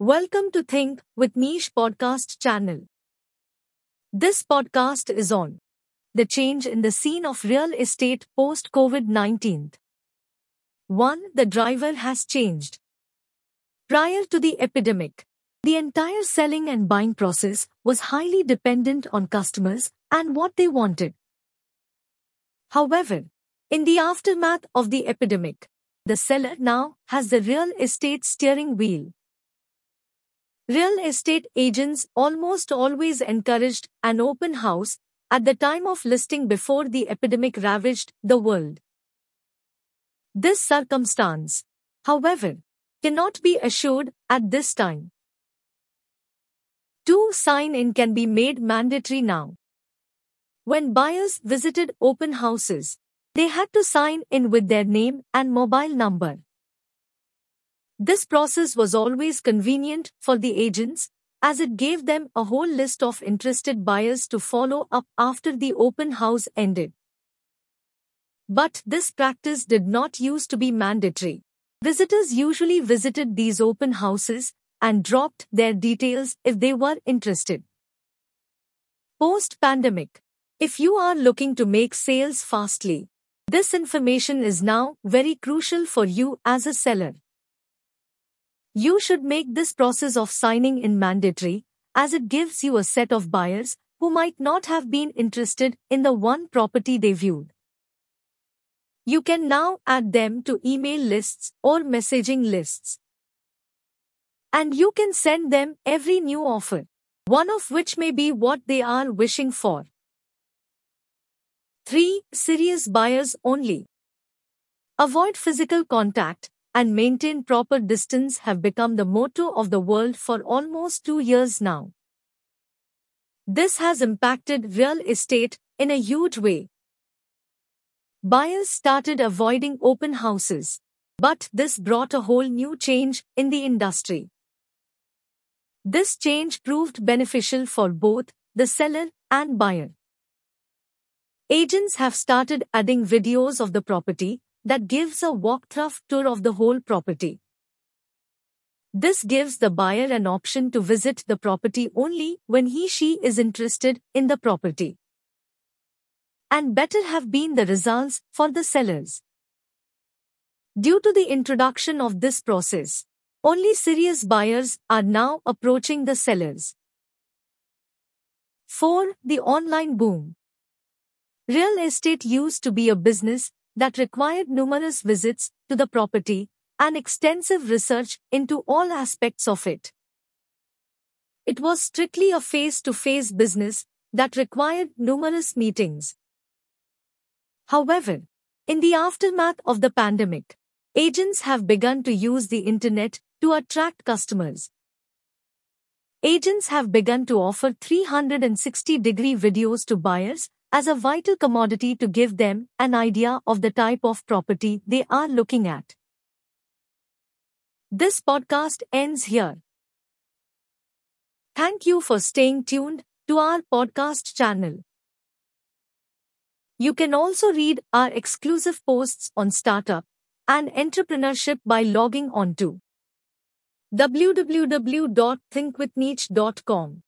Welcome to Think with Niche podcast channel. This podcast is on the change in the scene of real estate post COVID 19. 1. The driver has changed. Prior to the epidemic, the entire selling and buying process was highly dependent on customers and what they wanted. However, in the aftermath of the epidemic, the seller now has the real estate steering wheel. Real estate agents almost always encouraged an open house at the time of listing before the epidemic ravaged the world. This circumstance, however, cannot be assured at this time. 2. Sign in can be made mandatory now. When buyers visited open houses, they had to sign in with their name and mobile number. This process was always convenient for the agents, as it gave them a whole list of interested buyers to follow up after the open house ended. But this practice did not used to be mandatory. Visitors usually visited these open houses and dropped their details if they were interested. Post pandemic. If you are looking to make sales fastly, this information is now very crucial for you as a seller. You should make this process of signing in mandatory, as it gives you a set of buyers who might not have been interested in the one property they viewed. You can now add them to email lists or messaging lists. And you can send them every new offer, one of which may be what they are wishing for. 3. Serious buyers only. Avoid physical contact and maintain proper distance have become the motto of the world for almost two years now. This has impacted real estate in a huge way. Buyers started avoiding open houses, but this brought a whole new change in the industry. This change proved beneficial for both the seller and buyer. Agents have started adding videos of the property that gives a walkthrough tour of the whole property. This gives the buyer an option to visit the property only when he she is interested in the property. And better have been the results for the sellers. Due to the introduction of this process, only serious buyers are now approaching the sellers. 4. The online boom. Real estate used to be a business that required numerous visits to the property and extensive research into all aspects of it. It was strictly a face-to-face business that required numerous meetings. However, in the aftermath of the pandemic, agents have begun to use the internet to attract customers. Agents have begun to offer 360 degree videos to buyers as a vital commodity to give them an idea of the type of property they are looking at. This podcast ends here. Thank you for staying tuned to our podcast channel. You can also read our exclusive posts on startup and entrepreneurship by logging on to www.thinkwithniche.com.